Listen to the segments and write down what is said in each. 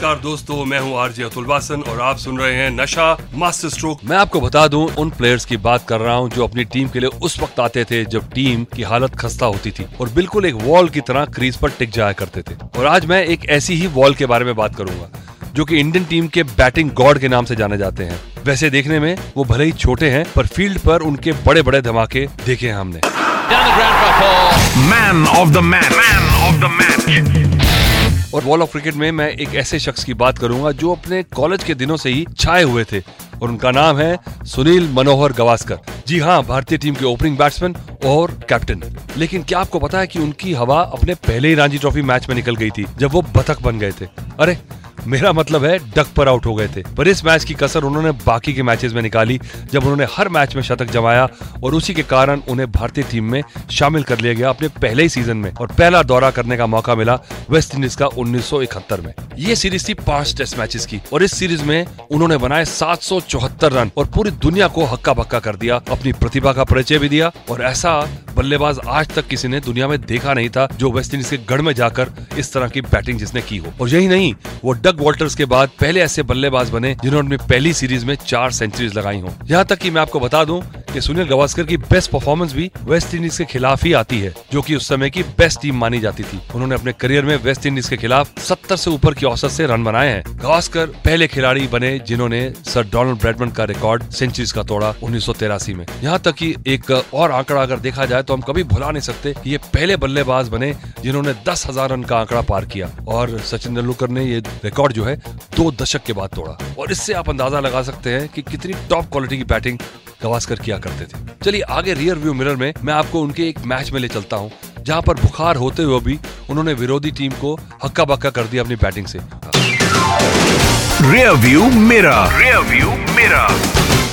नमस्कार दोस्तों मैं हूँ आरजे अतुल वासन और आप सुन रहे हैं नशा मास्टर स्ट्रोक। मैं आपको बता दूँ उन प्लेयर्स की बात कर रहा हूँ जो अपनी टीम के लिए उस वक्त आते थे जब टीम की हालत खस्ता होती थी और बिल्कुल एक वॉल की तरह क्रीज पर टिक जाया करते थे। और आज मैं एक ऐसी ही वॉल के बारे में बात करूँगा जो कि इंडियन टीम के बैटिंग गॉड के नाम से जाने जाते हैं। वैसे देखने में वो भले ही छोटे हैं पर फ़ील्ड पर उनके बड़े बड़े धमाके देखे हैं हमने। Man of the man man of the match और वॉल ऑफ़ क्रिकेट में मैं एक ऐसे शख्स की बात करूँगा जो अपने कॉलेज के दिनों से ही छाए हुए थे। और उनका नाम है सुनील मनोहर गवास्कर। जी हाँ भारतीय टीम के ओपनिंग बैट्समैन और कैप्टन लेकिन क्या आपको पता है कि उनकी हवा अपने पहले ही रांची ट्रॉफी मैच में निकल गई थी, जब वो बतख बन गए थे? अरे मेरा मतलब है डक पर आउट हो गए थे। पर इस मैच की कसर उन्होंने बाकी के मैचेस में निकाली, जब उन्होंने हर मैच में शतक जमाया और उसी के कारण उन्हें भारतीय टीम में शामिल कर लिया गया अपने पहले ही सीज़न में। और पहला दौरा करने का मौका मिला वेस्ट इंडीज का 1971 में। ये सीरीज़ थी पाँच टेस्ट मैचेस की और इस सीरीज़ में उन्होंने बनाए सात सौ चौहत्तर रन और पूरी दुनिया को हक्का बक्का कर दिया, अपनी प्रतिभा का परिचय भी दिया और ऐसा बल्लेबाज आज तक किसी ने दुनिया में देखा नहीं था जो वेस्ट इंडीज के गढ़ में जाकर इस तरह की बैटिंग जिसने की हो। और यही नहीं, वो डग वॉल्टर्स के बाद पहले ऐसे बल्लेबाज बने जिन्होंने पहली सीरीज़ में चार सेंचुरीज लगाई हो। यहाँ तक कि मैं आपको बता दूँ कि सुनील गवास्कर की बेस्ट परफॉर्मेंस भी वेस्ट इंडीज के खिलाफ ही आती है, जो कि उस समय की बेस्ट टीम मानी जाती थी। उन्होंने अपने करियर में वेस्ट इंडीज के खिलाफ 70 से ऊपर की औसत से रन बनाए हैं। गवास्कर पहले खिलाड़ी बने जिन्होंने सर डोनाल्ड ब्रेडमन का रिकॉर्ड सेंचुरीज का तोड़ा उन्नीस में। यहाँ तक की एक और आंकड़ा अगर देखा जाए तो हम कभी भुला नहीं सकते ये पहले बल्लेबाज बने जिन्होंने दस हज़ार रन का आंकड़ा पार किया। और सचिन तेंदुलकर ने ये रिकॉर्ड जो है दो दशक के बाद तोड़ा। और इससे आप अंदाज़ा लगा सकते हैं कि कितनी टॉप क्वालिटी की बैटिंग गवास्कर किया करते थे। चलिए आगे रियर व्यू मिरर में मैं आपको उनके एक मैच में ले चलता हूँ जहाँ पर बुखार होते हुए भी उन्होंने विरोधी टीम को हक्का बक्का कर दिया अपनी बैटिंग से। रियर व्यू मेरा रियर व्यू मेरा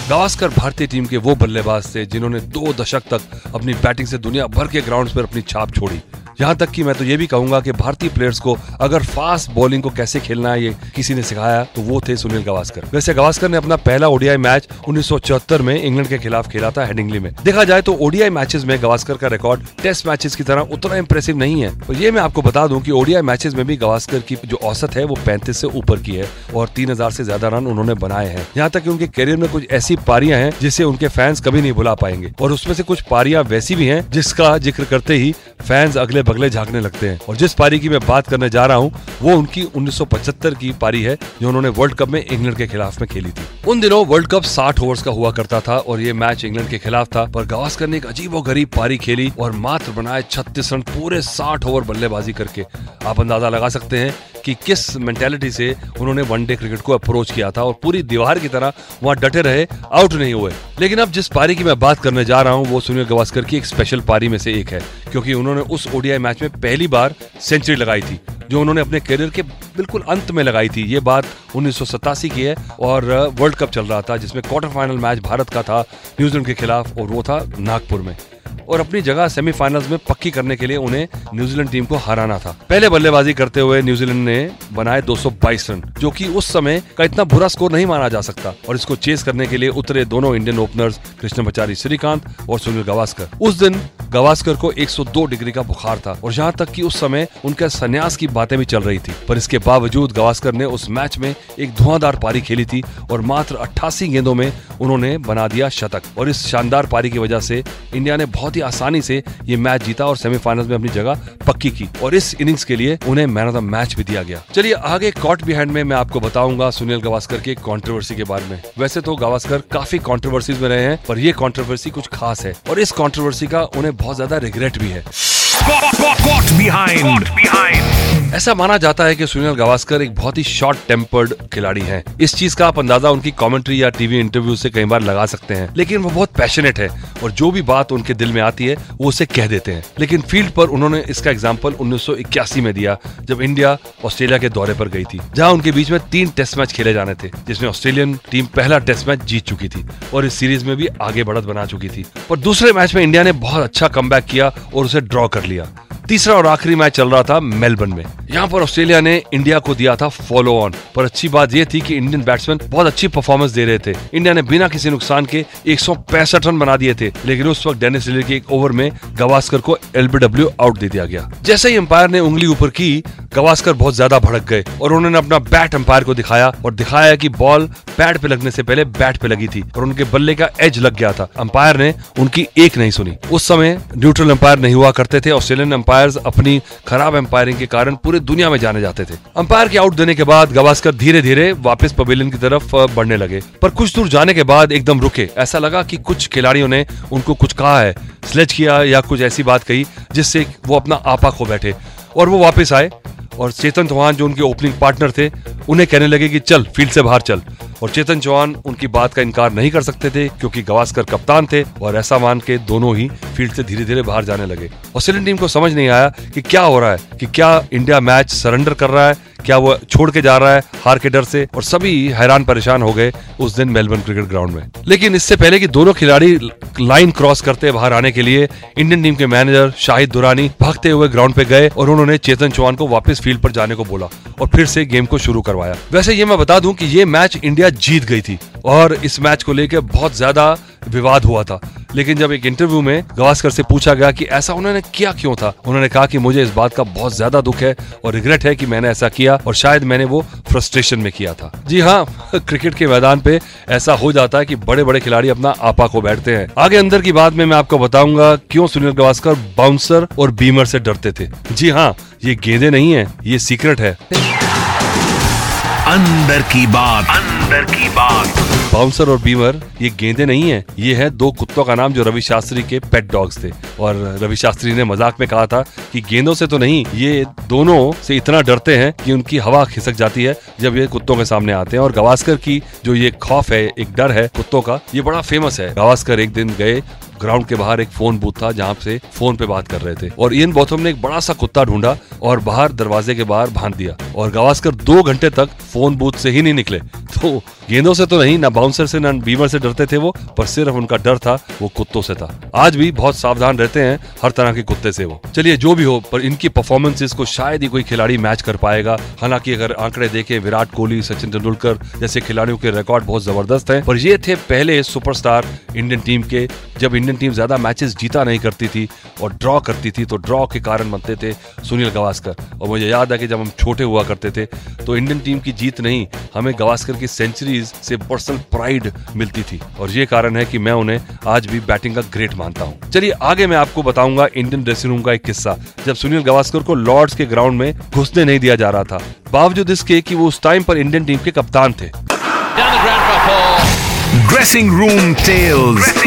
गावस्कर भारतीय टीम के वो बल्लेबाज थे जिन्होंने दो दशक तक अपनी बैटिंग से दुनिया भर के ग्राउंड्स पर अपनी छाप छोड़ी। यहाँ तक कि मैं तो ये भी कहूँगा कि भारतीय प्लेयर्स को अगर फास्ट बॉलिंग को कैसे खेलना है, ये किसी ने सिखाया तो वो थे सुनील गवास्कर। वैसे गवास्कर ने अपना पहला ओडीआई मैच उन्नीस सौ चौहत्तर में इंग्लैंड के खिलाफ खेला था हेडिंगली में। देखा जाए तो ओडीआई मैचेस में गवास्कर का रिकॉर्ड टेस्ट मैचेस की तरह उतना इंप्रेसिव नहीं है। और ये मैं आपको बता दूँ कि ओडीआई मैचेस में भी गवास्कर की जो औसत है, वो पैंतीस से ऊपर की है और तीन से ज़्यादा रन उन्होंने बनाए हैं। यहाँ तक कि उनके करियर में कुछ ऐसी पारियाँ हैं, जिसे उनके फैंस कभी नहीं भुला पाएँगे। और उसमें से कुछ पारियाँ वैसी भी हैं, जिसका ज़िक्र करते ही फैंस अगले बगले झांकने लगते हैं। और जिस पारी की मैं बात करने जा रहा हूँ, वो उनकी 1975 की पारी है, जो उन्होंने वर्ल्ड कप में इंग्लैंड के खिलाफ में खेली थी। उन दिनों वर्ल्ड कप 60 ओवर्स का हुआ करता था और ये मैच इंग्लैंड के खिलाफ था, पर गावस्कर ने एक अजीब और गरीब पारी खेली और मात्र बनाए 36 रन, पूरे 60 ओवर बल्लेबाजी करके। आप अंदाज़ा लगा सकते हैं कि किस मेंटेलिटी से उन्होंने वनडे क्रिकेट को अप्रोच किया था और पूरी दीवार की तरह वहाँ डटे रहे आउट नहीं हुए। लेकिन अब जिस पारी की मैं बात करने जा रहा हूँ, वो सुनील गवास्कर की एक स्पेशल पारी में से एक है, क्योंकि उन्होंने उस ओडीआई मैच में पहली बार सेंचुरी लगाई थी, जो उन्होंने अपने करियर के बिल्कुल अंत में लगाई थी। ये बात उन्नीस की है और वर्ल्ड कप चल रहा था, जिसमें क्वार्टर फाइनल मैच भारत का था न्यूजीलैंड के खिलाफ, और वो था नागपुर में। और अपनी जगह सेमीफाइनल्स में पक्की करने के लिए उन्हें न्यूजीलैंड टीम को हराना था। पहले बल्लेबाजी करते हुए न्यूजीलैंड ने बनाए 222 रन, जो कि उस समय का इतना बुरा स्कोर नहीं माना जा सकता। और इसको चेस करने के लिए उतरे दोनों इंडियन ओपनर्स कृष्णमाचारी श्रीकांत और सुनील गवास्कर। उस दिन गवास्कर को 102 डिग्री का बुखार था और यहाँ तक कि उस समय उनके संन्यास की बातें भी चल रही थी। पर इसके बावजूद गवास्कर ने उस मैच में एक धुआंधार पारी खेली थी और मात्र अट्ठासी गेंदों में उन्होंने बना दिया शतक। और इस शानदार पारी की वजह से इंडिया ने बहुत ही आसानी से ये मैच जीता और सेमीफाइनल में अपनी जगह पक्की की और इस इनिंग्स के लिए उन्हें मैन ऑफ़ द मैच भी दिया गया। चलिए, आगे कॉट बिहाइंड में मैं आपको बताऊँगा सुनील गवास्कर की कॉन्ट्रोवर्सी के बारे में। वैसे तो गवास्कर काफ़ी कॉन्ट्रोवर्सीज में रहे हैं, पर ये कॉन्ट्रोवर्सी कुछ खास है और इस कॉन्ट्रोवर्सी का उन्हें बहुत ज़्यादा रिग्रेट भी है। ऐसा माना जाता है कि सुनील गावस्कर एक बहुत ही शॉर्ट टेम्पर्ड खिलाड़ी हैं। इस चीज़ का आप अंदाज़ा उनकी कमेंट्री या टीवी इंटरव्यू से कई बार लगा सकते हैं। लेकिन वो बहुत पैशनेट है और जो भी बात उनके दिल में आती है, वो उसे कह देते हैं। लेकिन फ़ील्ड पर उन्होंने इसका एग्ज़ाम्पल उन्नीस सौ इक्यासी में दिया, जब इंडिया ऑस्ट्रेलिया के दौरे पर गई थी, जहाँ उनके बीच में तीन टेस्ट मैच खेले जाने थे, जिसमें ऑस्ट्रेलियन टीम पहला टेस्ट मैच जीत चुकी थी और इस सीरीज़ में भी आगे बढ़त बना चुकी थी। और दूसरे मैच में इंडिया ने बहुत अच्छा कम किया और उसे ड्रॉ कर लिया। तीसरा और आखिरी मैच चल रहा था मेलबर्न में। यहाँ पर ऑस्ट्रेलिया ने इंडिया को दिया था फॉलो ऑन पर अच्छी बात यह थी कि इंडियन बैट्समैन बहुत अच्छी परफॉर्मेंस दे रहे थे। इंडिया ने बिना किसी नुकसान के एक सौ पैंसठ रन बना दिए थे, लेकिन उस वक्त डेनिस के एक ओवर में गवास्कर को एलबीडब्ल्यू आउट दे दिया गया। जैसे ही अंपायर ने उंगली ऊपर की गवास्कर बहुत ज़्यादा भड़क गए और उन्होंने अपना बैट अंपायर को दिखाया और दिखाया कि बॉल पैड पे लगने से पहले बैट पे लगी थी और उनके बल्ले का एज लग गया था। अंपायर ने उनकी एक नहीं सुनी। उस समय न्यूट्रल अंपायर नहीं हुआ करते थे। ऑस्ट्रेलियन अंपायर अपनी खराब अंपायरिंग के कारण पूरे दुनिया में जाने जाते थे। अंपायर के आउट देने के बाद गवास्कर धीरे धीरे वापस पवेलियन की तरफ़ बढ़ने लगे। पर कुछ दूर जाने के बाद एकदम रुके। ऐसा लगा कि कुछ खिलाड़ियों ने उनको कुछ कहा है स्लेज किया या कुछ ऐसी बात कही जिससे वो अपना आपा खो बैठे। और वो वापस आए। और चेतन चौहान जो उनके ओपनिंग पार्टनर थे, उन्हें कहने लगे कि चल फ़ील्ड से बाहर चल। और चेतन चौहान उनकी बात का इनकार नहीं कर सकते थे, क्योंकि गवास्कर कप्तान थे और ऐसा मान के दोनों ही फ़ील्ड से धीरे धीरे बाहर जाने लगे। ऑस्ट्रेलियन टीम को समझ नहीं आया कि क्या हो रहा है, कि क्या इंडिया मैच सरेंडर कर रहा है, क्या वो छोड़ के जा रहा है हार के डर से। और सभी हैरान परेशान हो गए उस दिन मेलबर्न क्रिकेट ग्राउंड में। लेकिन इससे पहले कि दोनों खिलाड़ी लाइन क्रॉस करते बाहर आने के लिए इंडियन टीम के मैनेजर शाहिद दुरानी भागते हुए ग्राउंड पे गए और उन्होंने चेतन चौहान को वापस फ़ील्ड पर जाने को बोला और फिर से गेम को शुरू करवाया। वैसे ये मैं बता दूँ कि ये मैच इंडिया जीत गई थी और इस मैच को लेकर बहुत ज़्यादा विवाद हुआ था। लेकिन जब एक इंटरव्यू में गवास्कर से पूछा गया कि ऐसा उन्होंने किया क्यों था, उन्होंने कहा कि मुझे इस बात का बहुत ज़्यादा दुख है और रिग्रेट है कि मैंने ऐसा किया और शायद मैंने वो फ्रस्ट्रेशन में किया था। जी हाँ क्रिकेट के मैदान पे ऐसा हो जाता है कि बड़े बड़े खिलाड़ी अपना आपा को बैठते हैं। आगे अंदर की बात में मैं आपको बताऊँगा, क्यों सुनील गवास्कर बाउंसर और बीमर से डरते थे। जी हाँ ये गेंदे नहीं है ये सीक्रेट है। अंदर की बात। अंदर की बात। बाउंसर और बीमर ये गेंदे नहीं है ये है दो कुत्तों का नाम जो रवि शास्त्री के पेट डॉग्स थे। और रवि शास्त्री ने मज़ाक में कहा था कि गेंदों से तो नहीं ये दोनों से इतना डरते हैं कि उनकी हवा खिसक जाती है जब ये कुत्तों के सामने आते हैं। और गवास्कर की जो ये खौफ है एक डर है कुत्तों का ये बड़ा फ़ेमस है। गवास्कर एक दिन गए ग्राउंड के बाहर एक फ़ोन बूथ था जहाँ से फ़ोन पे बात कर रहे थे। और इन बोथम ने एक बड़ा सा कुत्ता ढूंढा और बाहर दरवाजे के बाहर बाँध दिया। और गवास्कर दो घंटे तक फ़ोन बूथ से ही नहीं निकले। तो गेंदों से तो नहीं, ना बाउंसर से, ना बीमर से डरते थे वो, पर सिर्फ़ उनका डर था, वो कुत्तों से था। आज भी बहुत सावधान रहते हैं, हर तरह के कुत्ते से वो। चलिए, जो भी हो, पर इनकी परफॉर्मेंसेस को शायद ही कोई खिलाड़ी मैच कर पाएगा। हालाँकि अगर आंकड़े देखें, विराट कोहली, सचिन तेंदुलकर जैसे खिलाड़ियों के रिकॉर्ड बहुत ज़बरदस्त है। पर ये थे पहले सुपरस्टार इंडियन टीम के, जब इंडियन टीम ज़्यादा मैचेस जीता नहीं करती थी और ड्रॉ करती थी तो ड्रॉ के कारण बनते थे सुनील गवास्कर। और मुझे याद है कि जब हम छोटे हुआ करते थे तो इंडियन टीम की जीत नहीं, हमें गवास्कर की सेंचुरीज से पर्सनल प्राइड मिलती थी। और ये कारण है कि मैं उन्हें आज भी बैटिंग का ग्रेट मानता हूँ। चलिए आगे मैं आपको बताऊँगा इंडियन ड्रेसिंग रूम का एक किस्सा। जब सुनील गावस्कर को लॉर्ड्स के ग्राउंड में घुसने नहीं दिया जा रहा था बावजूद इसके कि वो उस टाइम पर इंडियन टीम के कप्तान थे। ड्रेसिंग रूम टेल्स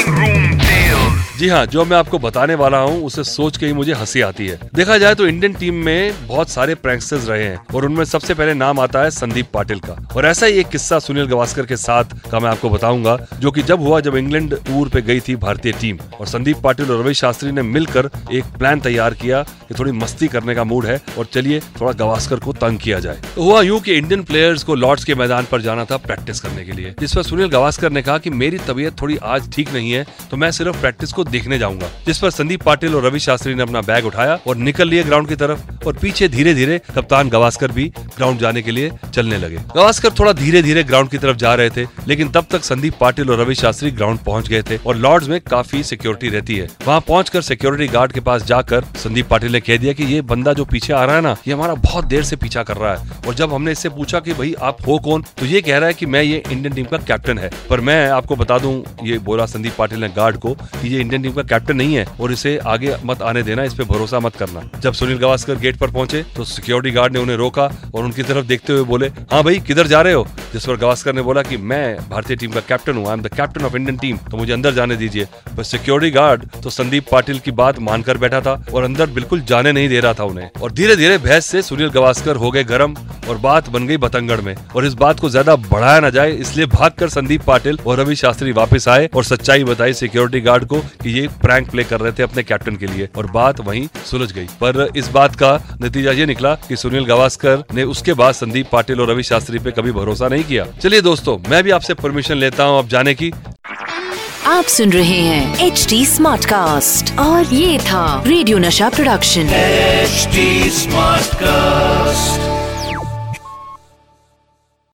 जी हाँ जो मैं आपको बताने वाला हूँ, उसे सोच के ही मुझे हँसी आती है। देखा जाए तो इंडियन टीम में बहुत सारे प्रैंक्सर्स रहे हैं और उनमें सबसे पहले नाम आता है संदीप पाटिल का। और ऐसा ही एक किस्सा सुनील गवास्कर के साथ का मैं आपको बताऊँगा, जो कि जब हुआ जब इंग्लैंड टूर पे गई थी भारतीय टीम। और संदीप पाटिल और रवि शास्त्री ने मिलकर एक प्लान तैयार किया कि थोड़ी मस्ती करने का मूड है और चलिए थोड़ा गवास्कर को तंग किया जाए। तो हुआ यूँ कि इंडियन प्लेयर्स को लॉर्ड्स के मैदान पर जाना था प्रैक्टिस करने के लिए, जिस पर सुनील गवास्कर ने कहा कि मेरी तबीयत थोड़ी आज ठीक नहीं है तो मैं सिर्फ़ प्रैक्टिस को देखने जाऊँगा। जिस पर संदीप पाटिल और रवि शास्त्री ने अपना बैग उठाया और निकल लिए ग्राउंड की तरफ़ और पीछे धीरे धीरे कप्तान गवास्कर भी ग्राउंड जाने के लिए चलने लगे। गवास्कर थोड़ा धीरे धीरे ग्राउंड की तरफ़ जा रहे थे, लेकिन तब तक संदीप पाटिल और रवि शास्त्री ग्राउंड पहुँच गए थे और लॉर्ड्स में काफ़ी सिक्योरिटी रहती है। वहाँ पहुँच सिक्योरिटी गार्ड के पास जाकर संदीप पाटिल ने कह दिया की ये बंदा जो पीछे आ रहा है ना, ये हमारा बहुत देर से पीछा कर रहा है और जब हमने इससे पूछा की भाई आप हो कौन तो ये कह रहा है की मैं ये इंडियन टीम का कैप्टन है। पर मैं आपको बता दूँ, ये बोला संदीप पाटिल ने गार्ड को कि ये इंडियन इंडियन टीम का कैप्टन नहीं है और इसे आगे मत आने देना, इस पे भरोसा मत करना। जब सुनील गावस्कर गेट पर पहुँचे तो सिक्योरिटी गार्ड ने उन्हें रोका और उनकी तरफ़ देखते हुए बोले हाँ भाई, किधर जा रहे हो? जिस पर गावस्कर ने बोला कि, मैं भारतीय टीम का कैप्टन हूँ I am the captain of Indian team तो मुझे अंदर जाने दीजिए। पर सिक्योरिटी गार्ड तो संदीप पाटिल की बात मानकर बैठा था और अंदर बिल्कुल जाने नहीं दे रहा था उन्हें। और धीरे धीरे बहस से सुनील गावस्कर हो गए गर्म और बात बन गई बतंगड़ में। और इस बात को ज़्यादा बढ़ाया न जाए, इसलिए भागकर संदीप पाटिल और रवि शास्त्री वापस आए और सच्चाई बताई सिक्योरिटी गार्ड को कि ये प्रैंक प्ले कर रहे थे अपने कैप्टन के लिए और बात वहीं सुलझ गई। पर इस बात का नतीजा ये निकला कि सुनील गावस्कर ने उसके बाद संदीप पाटिल और रवि शास्त्री पे कभी भरोसा नहीं किया। चलिए दोस्तों मैं भी आपसे परमिशन लेता हूँ अब जाने की। आप सुन रहे हैं एच डी स्मार्ट कास्ट और ये था रेडियो नशा प्रोडक्शन एच स्मार्ट Smartcast.